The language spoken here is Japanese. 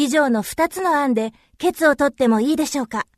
以上の2つの案で、ケツを取ってもいいでしょうか。